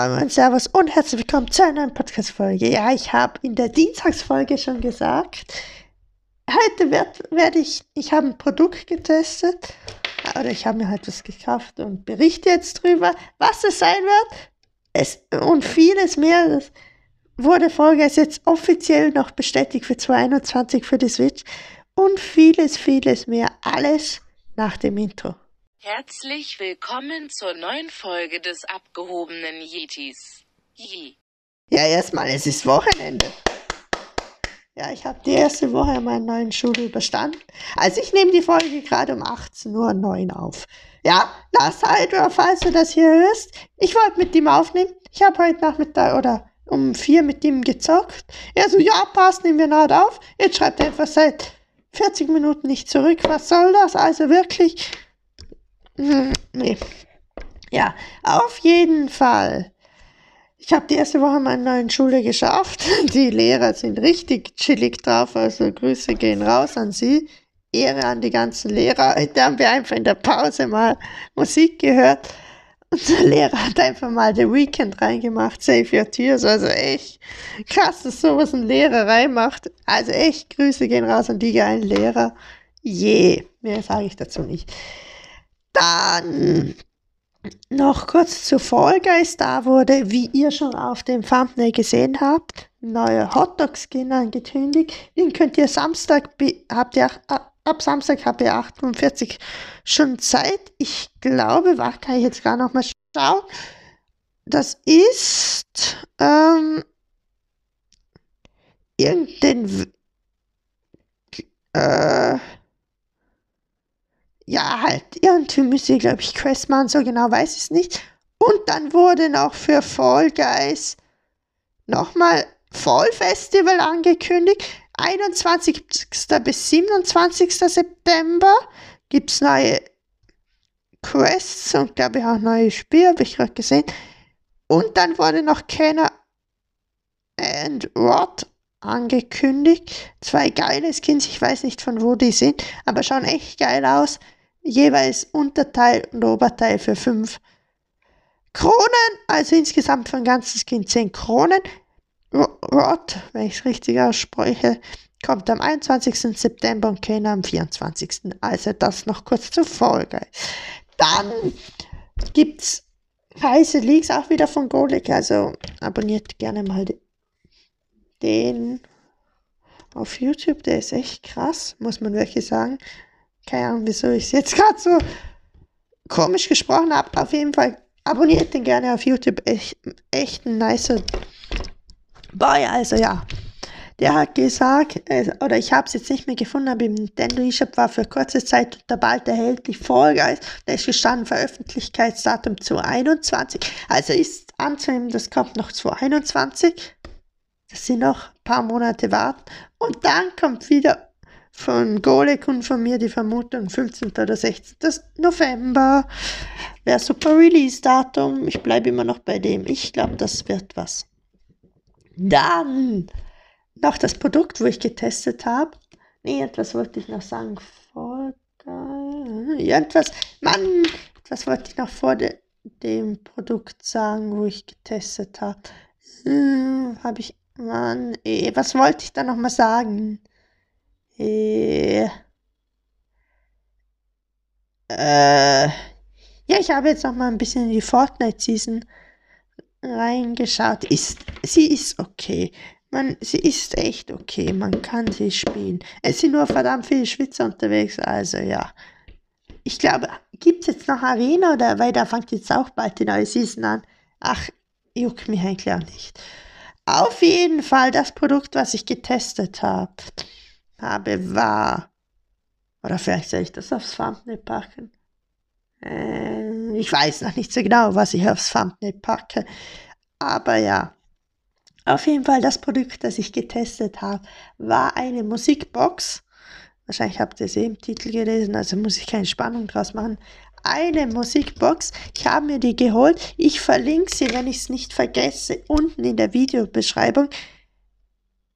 Moin Moin, Servus und herzlich willkommen zu einer neuen Podcast-Folge. Ja, ich habe in der Dienstagsfolge schon gesagt, heute werde werd ich, ich habe ein Produkt getestet oder ich habe mir halt was gekauft und berichte jetzt drüber, was es sein wird. Es, und vieles mehr. Das wurde ist jetzt offiziell noch bestätigt für 2021 für die Switch und vieles, vieles mehr. Alles nach dem Intro. Herzlich willkommen zur neuen Folge des abgehobenen Yetis. Yi. Ja, erstmal, es ist Wochenende. Ja, ich habe die erste Woche in meiner neuen Schule überstanden. Also ich nehme die Folge gerade um 18.09 Uhr auf. Ja, das halt, falls du das hier hörst. Ich wollte mit ihm aufnehmen. Ich habe heute Nachmittag oder um vier mit ihm gezockt. Er so, ja, passt, nehmen wir naht auf. Jetzt schreibt er einfach seit 40 Minuten nicht zurück. Was soll das? Also wirklich, nee. Ja, auf jeden Fall. Ich habe die erste Woche meiner neuen Schule geschafft. Die Lehrer sind richtig chillig drauf, also Grüße gehen raus an sie. Ehre an die ganzen Lehrer. Heute haben wir einfach in der Pause mal Musik gehört. Und der Lehrer hat einfach mal The Weekend reingemacht, Save Your Tears. Also echt krass, dass sowas ein Lehrer reinmacht. Also echt Grüße gehen raus an die geilen Lehrer. Je, yeah. mehr sage ich dazu nicht. Dann noch kurz zu Fall Guys. Da wurde, wie ihr schon auf dem Thumbnail gesehen habt, neuer Hotdog-Skin angekündigt. Den könnt ihr Samstag, habt ihr, ab Samstag habt ihr 48 Stunden Zeit. Ich glaube, was kann ich jetzt gar noch mal schauen. Das ist ähm, irgendein äh, ja, halt, irgendwie müsste, glaube ich, Quest machen, so genau weiß ich es nicht. Und dann wurde noch für Fall Guys nochmal Fall Festival angekündigt. 21. bis 27. September gibt es neue Quests und glaube ich auch neue Spiele, habe ich gerade gesehen. Und dann wurde noch Kenner and Rod angekündigt. Zwei geile Skins, ich weiß nicht von wo die sind, aber schauen echt geil aus jeweils Unterteil und Oberteil für 5 Kronen, also insgesamt von ganzes Kind 10 Kronen. Rod, wenn ich es richtig ausspreche, kommt am 21. September und Kena am 24. Also das noch kurz zur Folge. Dann gibt es heiße Leaks auch wieder von Golek, also abonniert gerne mal den auf YouTube, der ist echt krass, muss man wirklich sagen. Keine Ahnung, wieso ich es jetzt gerade so komisch gesprochen habe. Auf jeden Fall abonniert den gerne auf YouTube. Echt, echt ein nicer Boy. Also ja, der hat gesagt, oder ich habe es jetzt nicht mehr gefunden, aber im Nintendo eShop war für kurze Zeit unter bald erhältlich Vollgeist. Da ist gestanden Veröffentlichkeitsdatum 2021. Also ist anzunehmen, das kommt noch 2021. Das sind noch ein paar Monate warten. Und dann kommt wieder von Golek und von mir die Vermutung 15. oder 16. November wäre super Release-Datum. Ich bleibe immer noch bei dem. Ich glaube, das wird was. Dann noch das Produkt, wo ich getestet habe. Nee, etwas wollte ich noch sagen. Vor irgendwas, Mann, was wollte ich noch vor de, dem Produkt sagen, wo ich getestet habe? Hm, habe ich, Mann, ey, was wollte ich da noch mal sagen? Äh, äh, ja, ich habe jetzt noch mal ein bisschen in die Fortnite-Season reingeschaut. Ist, sie ist okay. Man, sie ist echt okay. Man kann sie spielen. Es sind nur verdammt viele Schwitzer unterwegs. Also ja. Ich glaube, gibt es jetzt noch Arena oder weil da fängt jetzt auch bald die neue Season an. Ach, juckt mich eigentlich auch nicht. Auf jeden Fall das Produkt, was ich getestet habe habe, war. Oder vielleicht soll ich das aufs Thumbnail packen. Äh, ich weiß noch nicht so genau, was ich aufs Thumbnail packe. Aber ja. Auf jeden Fall, das Produkt, das ich getestet habe, war eine Musikbox. Wahrscheinlich habt ihr es eh im Titel gelesen, also muss ich keine Spannung draus machen. Eine Musikbox. Ich habe mir die geholt. Ich verlinke sie, wenn ich es nicht vergesse, unten in der Videobeschreibung.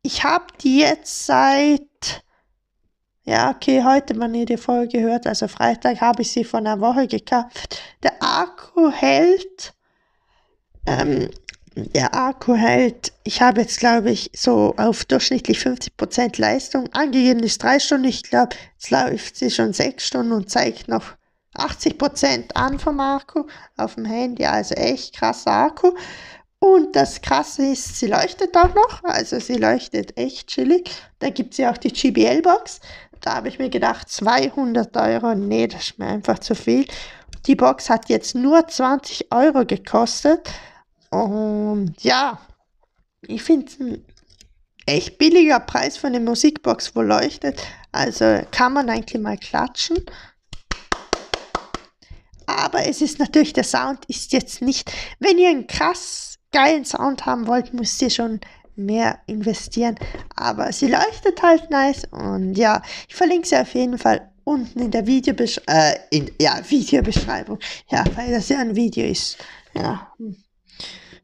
Ich habe die jetzt seit, ja, okay, heute, wann ihr die Folge hört, also Freitag, habe ich sie vor einer Woche gekauft. Der Akku hält Ähm, der Akku hält, ich habe jetzt glaube ich so auf durchschnittlich 50% Leistung. Angegeben ist 3 Stunden, ich glaube, jetzt läuft sie schon 6 Stunden und zeigt noch 80% an vom Akku auf dem Handy, also echt krasser Akku. Und das Krasse ist, sie leuchtet auch noch, also sie leuchtet echt chillig. Da gibt es ja auch die GBL-Box. Da habe ich mir gedacht, 200 Euro, nee, das ist mir einfach zu viel. Die Box hat jetzt nur 20 Euro gekostet. Und ja, ich finde es ein echt billiger Preis für eine Musikbox, wo leuchtet. Also kann man eigentlich mal klatschen. Aber es ist natürlich, der Sound ist jetzt nicht, wenn ihr einen krass geilen Sound haben wollt, müsst ihr schon mehr investieren. Aber sie leuchtet halt nice und ja, ich verlinke sie auf jeden Fall unten in der Videobeschreibung, äh, ja, Videobeschreibung. Ja, weil das ja ein Video ist. Ja, hm.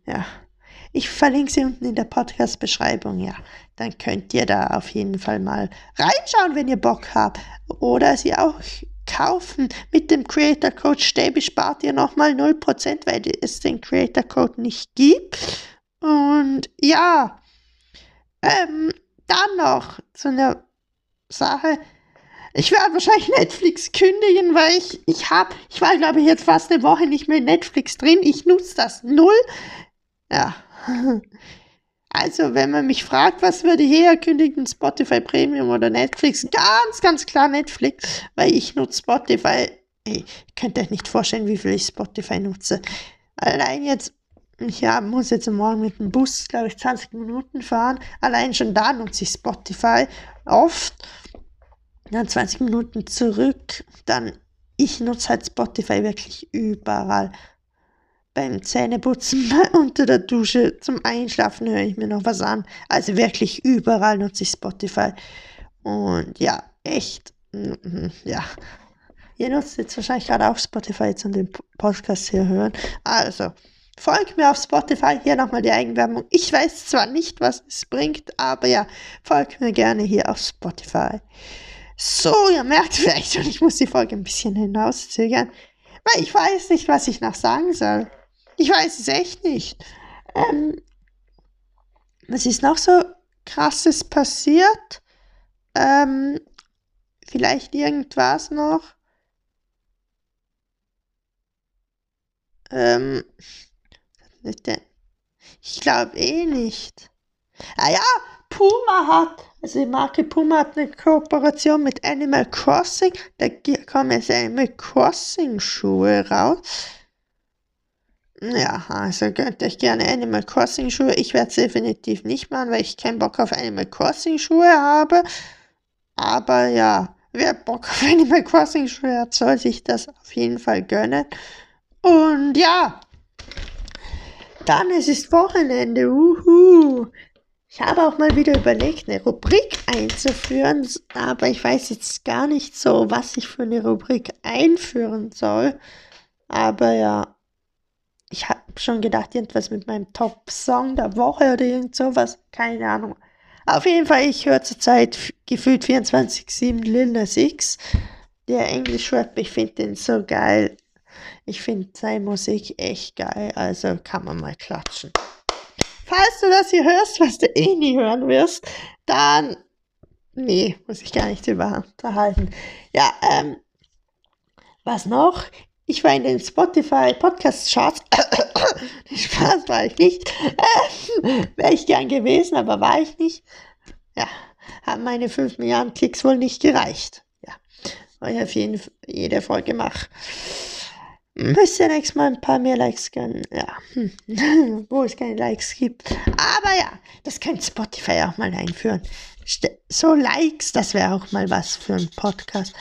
ja. Ich verlinke sie unten in der Podcast-Beschreibung, ja. Dann könnt ihr da auf jeden Fall mal reinschauen, wenn ihr Bock habt. Oder sie auch kaufen. Mit dem Creator Code Stäbe spart ihr nochmal 0%, weil es den Creator Code nicht gibt. Und ja, ähm, dann noch zu einer Sache. Ich werde wahrscheinlich Netflix kündigen, weil ich, ich habe, ich war glaube ich jetzt fast eine Woche nicht mehr in Netflix drin. Ich nutze das null. Ja. Also, wenn man mich fragt, was würde ich eher kündigen, Spotify Premium oder Netflix? Ganz, ganz klar Netflix, weil ich nutze Spotify. Hey, könnt euch nicht vorstellen, wie viel ich Spotify nutze. Allein jetzt, ich ja, muss jetzt morgen mit dem Bus, glaube ich, 20 Minuten fahren. Allein schon da nutze ich Spotify oft dann 20 Minuten zurück, dann ich nutze halt Spotify wirklich überall. Beim Zähneputzen, unter der Dusche, zum Einschlafen höre ich mir noch was an. Also wirklich überall nutze ich Spotify. Und ja, echt, mhm, ja. Ihr nutzt jetzt wahrscheinlich gerade auch Spotify jetzt und den Podcast hier hören. Also, folgt mir auf Spotify. Hier nochmal die Eigenwerbung. Ich weiß zwar nicht, was es bringt, aber ja, folgt mir gerne hier auf Spotify. So, ihr merkt vielleicht schon, ich muss die Folge ein bisschen hinauszögern, weil ich weiß nicht, was ich noch sagen soll. Ich weiß es echt nicht. Ähm, was ist noch so krasses passiert? Ähm, vielleicht irgendwas noch? Ähm, ich glaube eh nicht. Ah ja, Puma hat also die Marke Puma hat eine Kooperation mit Animal Crossing. Da kommen jetzt Animal Crossing Schuhe raus. Ja, also gönnt euch gerne Animal Crossing Schuhe. Ich werde es definitiv nicht machen, weil ich keinen Bock auf Animal Crossing Schuhe habe. Aber ja, wer Bock auf Animal Crossing Schuhe hat, soll sich das auf jeden Fall gönnen. Und ja, dann es ist Wochenende. Uhu. Ich habe auch mal wieder überlegt, eine Rubrik einzuführen, aber ich weiß jetzt gar nicht so, was ich für eine Rubrik einführen soll. Aber ja, ich habe schon gedacht, irgendwas mit meinem Top-Song der Woche oder irgend sowas. Keine Ahnung. Auf jeden Fall, ich höre zurzeit gefühlt 24-7 Lil Nas X. Der Englisch-Rap, ich finde den so geil. Ich finde seine Musik echt geil, also kann man mal klatschen falls du das hier hörst, was du eh nie hören wirst, dann, nee, muss ich gar nicht drüber unterhalten. Ja, ähm, was noch? Ich war in den Spotify Podcast Charts. Spaß war ich nicht. Wäre ich gern gewesen, aber war ich nicht. Ja, haben meine 5 Milliarden Klicks wohl nicht gereicht. Ja, weil ich auf jeden, jede Folge mache. Müsste nächstes Mal ein paar mehr Likes gönnen. Ja, hm. wo es keine Likes gibt. Aber ja, das könnte Spotify auch mal einführen. So Likes, das wäre auch mal was für einen Podcast.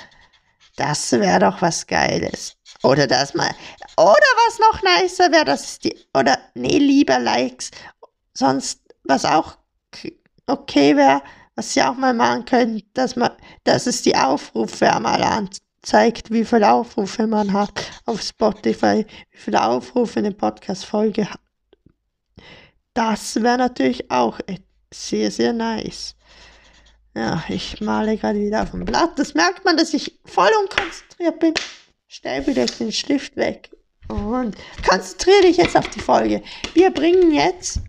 Das wäre doch was Geiles. Oder das mal. Oder was noch nicer wäre, das ist die. Oder nee, lieber Likes. Sonst, was auch okay wäre, was sie auch mal machen können, dass man, dass es die Aufrufe einmal an, zeigt, wie viele Aufrufe man hat auf Spotify, wie viele Aufrufe eine Podcast-Folge hat. Das wäre natürlich auch sehr, sehr nice. Ja, ich male gerade wieder auf dem Blatt. Das merkt man, dass ich voll unkonzentriert bin. Stell wieder den Stift weg. Und konzentriere dich jetzt auf die Folge. Wir bringen jetzt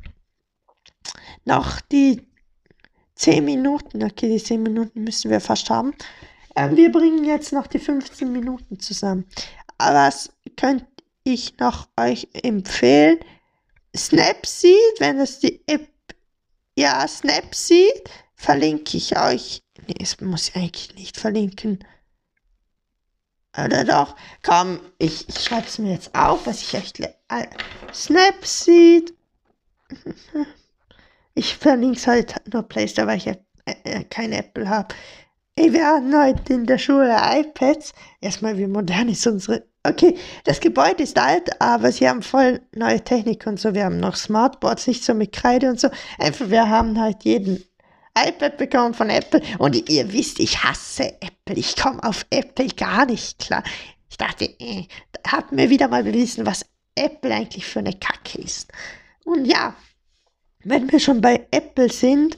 noch die 10 Minuten. Okay, die 10 Minuten müssen wir fast haben. Ähm, wir bringen jetzt noch die 15 Minuten zusammen. Was könnte ich noch euch empfehlen? Snapseed, wenn es die App, ja, Snapseed, verlinke ich euch. Nee, das muss ich eigentlich nicht verlinken. Oder doch? Komm, ich, ich schreibe es mir jetzt auf, was ich echt. Äh, Snapseed. Ich verlinke es halt nur Play Store, weil ich ja äh, äh kein Apple habe. Ey, wir hatten heute in der Schule iPads. Erstmal, wie modern ist unsere. Okay, das Gebäude ist alt, aber sie haben voll neue Technik und so. Wir haben noch Smartboards, nicht so mit Kreide und so. Einfach, wir haben halt jeden iPad bekommen von Apple. Und ihr wisst, ich hasse Apple. Ich komme auf Apple gar nicht klar. Ich dachte, äh, hat mir wieder mal bewiesen, was Apple eigentlich für eine Kacke ist. Und ja, wenn wir schon bei Apple sind,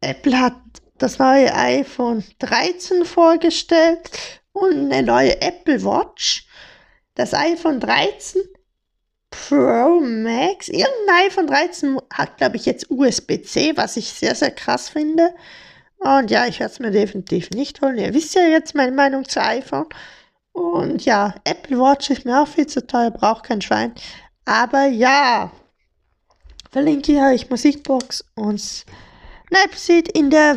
Apple hat das neue iPhone 13 vorgestellt und eine neue Apple Watch. Das iPhone 13 Pro Max, irgendein iPhone 13 hat, glaube ich, jetzt USB-C, was ich sehr, sehr krass finde. Und ja, ich werde es mir definitiv nicht holen. Ihr wisst ja jetzt meine Meinung zu iPhone. Und ja, Apple Watch ist mir auch viel zu teuer, braucht kein Schwein. Aber ja, verlinke ich euch Musikbox und Snapseed in der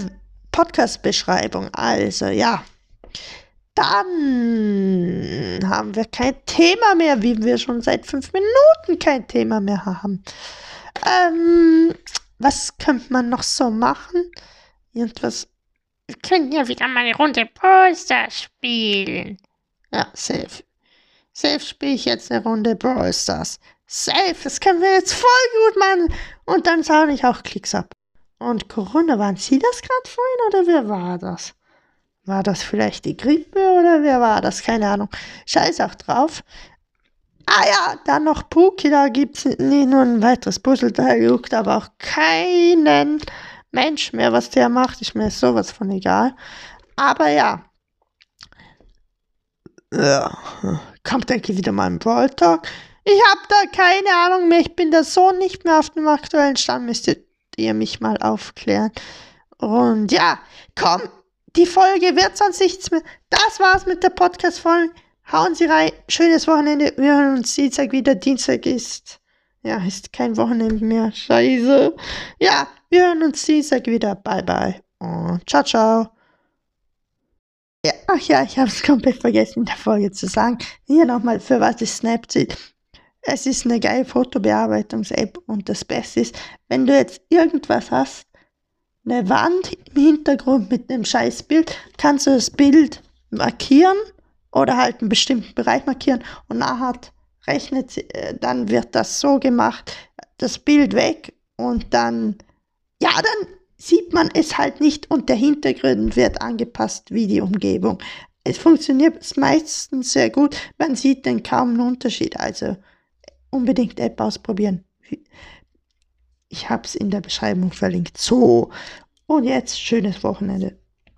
Podcast-Beschreibung. Also ja, dann haben wir kein Thema mehr, wie wir schon seit fünf Minuten kein Thema mehr haben. Ähm, was könnte man noch so machen? Irgendwas. Wir könnten ja wieder mal eine Runde Polster spielen. Ja, safe. Safe spiele ich jetzt eine Runde Brawl Stars. Safe, das können wir jetzt voll gut machen. Und dann sage ich auch Klicks ab. Und Corona, waren Sie das gerade vorhin oder wer war das? War das vielleicht die Grippe oder wer war das? Keine Ahnung. Scheiß auch drauf. Ah ja, dann noch Puki, da gibt es nicht nur ein weiteres Puzzleteil, juckt aber auch keinen Mensch mehr, was der macht. Ist mir sowas von egal. Aber ja. Ja, kommt denke ich wieder mal ein Brawl Talk. Ich habe da keine Ahnung mehr. Ich bin da so nicht mehr auf dem aktuellen Stand. Müsstet ihr mich mal aufklären. Und ja, komm, die Folge wird sonst nichts mehr. Das war's mit der Podcast-Folge. Hauen Sie rein. Schönes Wochenende. Wir hören uns Dienstag wieder. Dienstag ist. Ja, ist kein Wochenende mehr. Scheiße. Ja, wir hören uns Dienstag wieder. Bye, bye. Und ciao, ciao. Ja, ach ja, ich habe es komplett vergessen in der Folge zu sagen. Hier nochmal, für was ist Snapseed? Es ist eine geile Fotobearbeitungs-App und das Beste ist, wenn du jetzt irgendwas hast, eine Wand im Hintergrund mit einem Scheißbild, kannst du das Bild markieren oder halt einen bestimmten Bereich markieren und nachher rechnet, äh, dann wird das so gemacht, das Bild weg und dann, ja, dann sieht man es halt nicht und der Hintergrund wird angepasst wie die Umgebung. Es funktioniert meistens sehr gut, man sieht dann kaum einen Unterschied, also unbedingt App ausprobieren. Ich habe es in der Beschreibung verlinkt. So, und jetzt schönes Wochenende.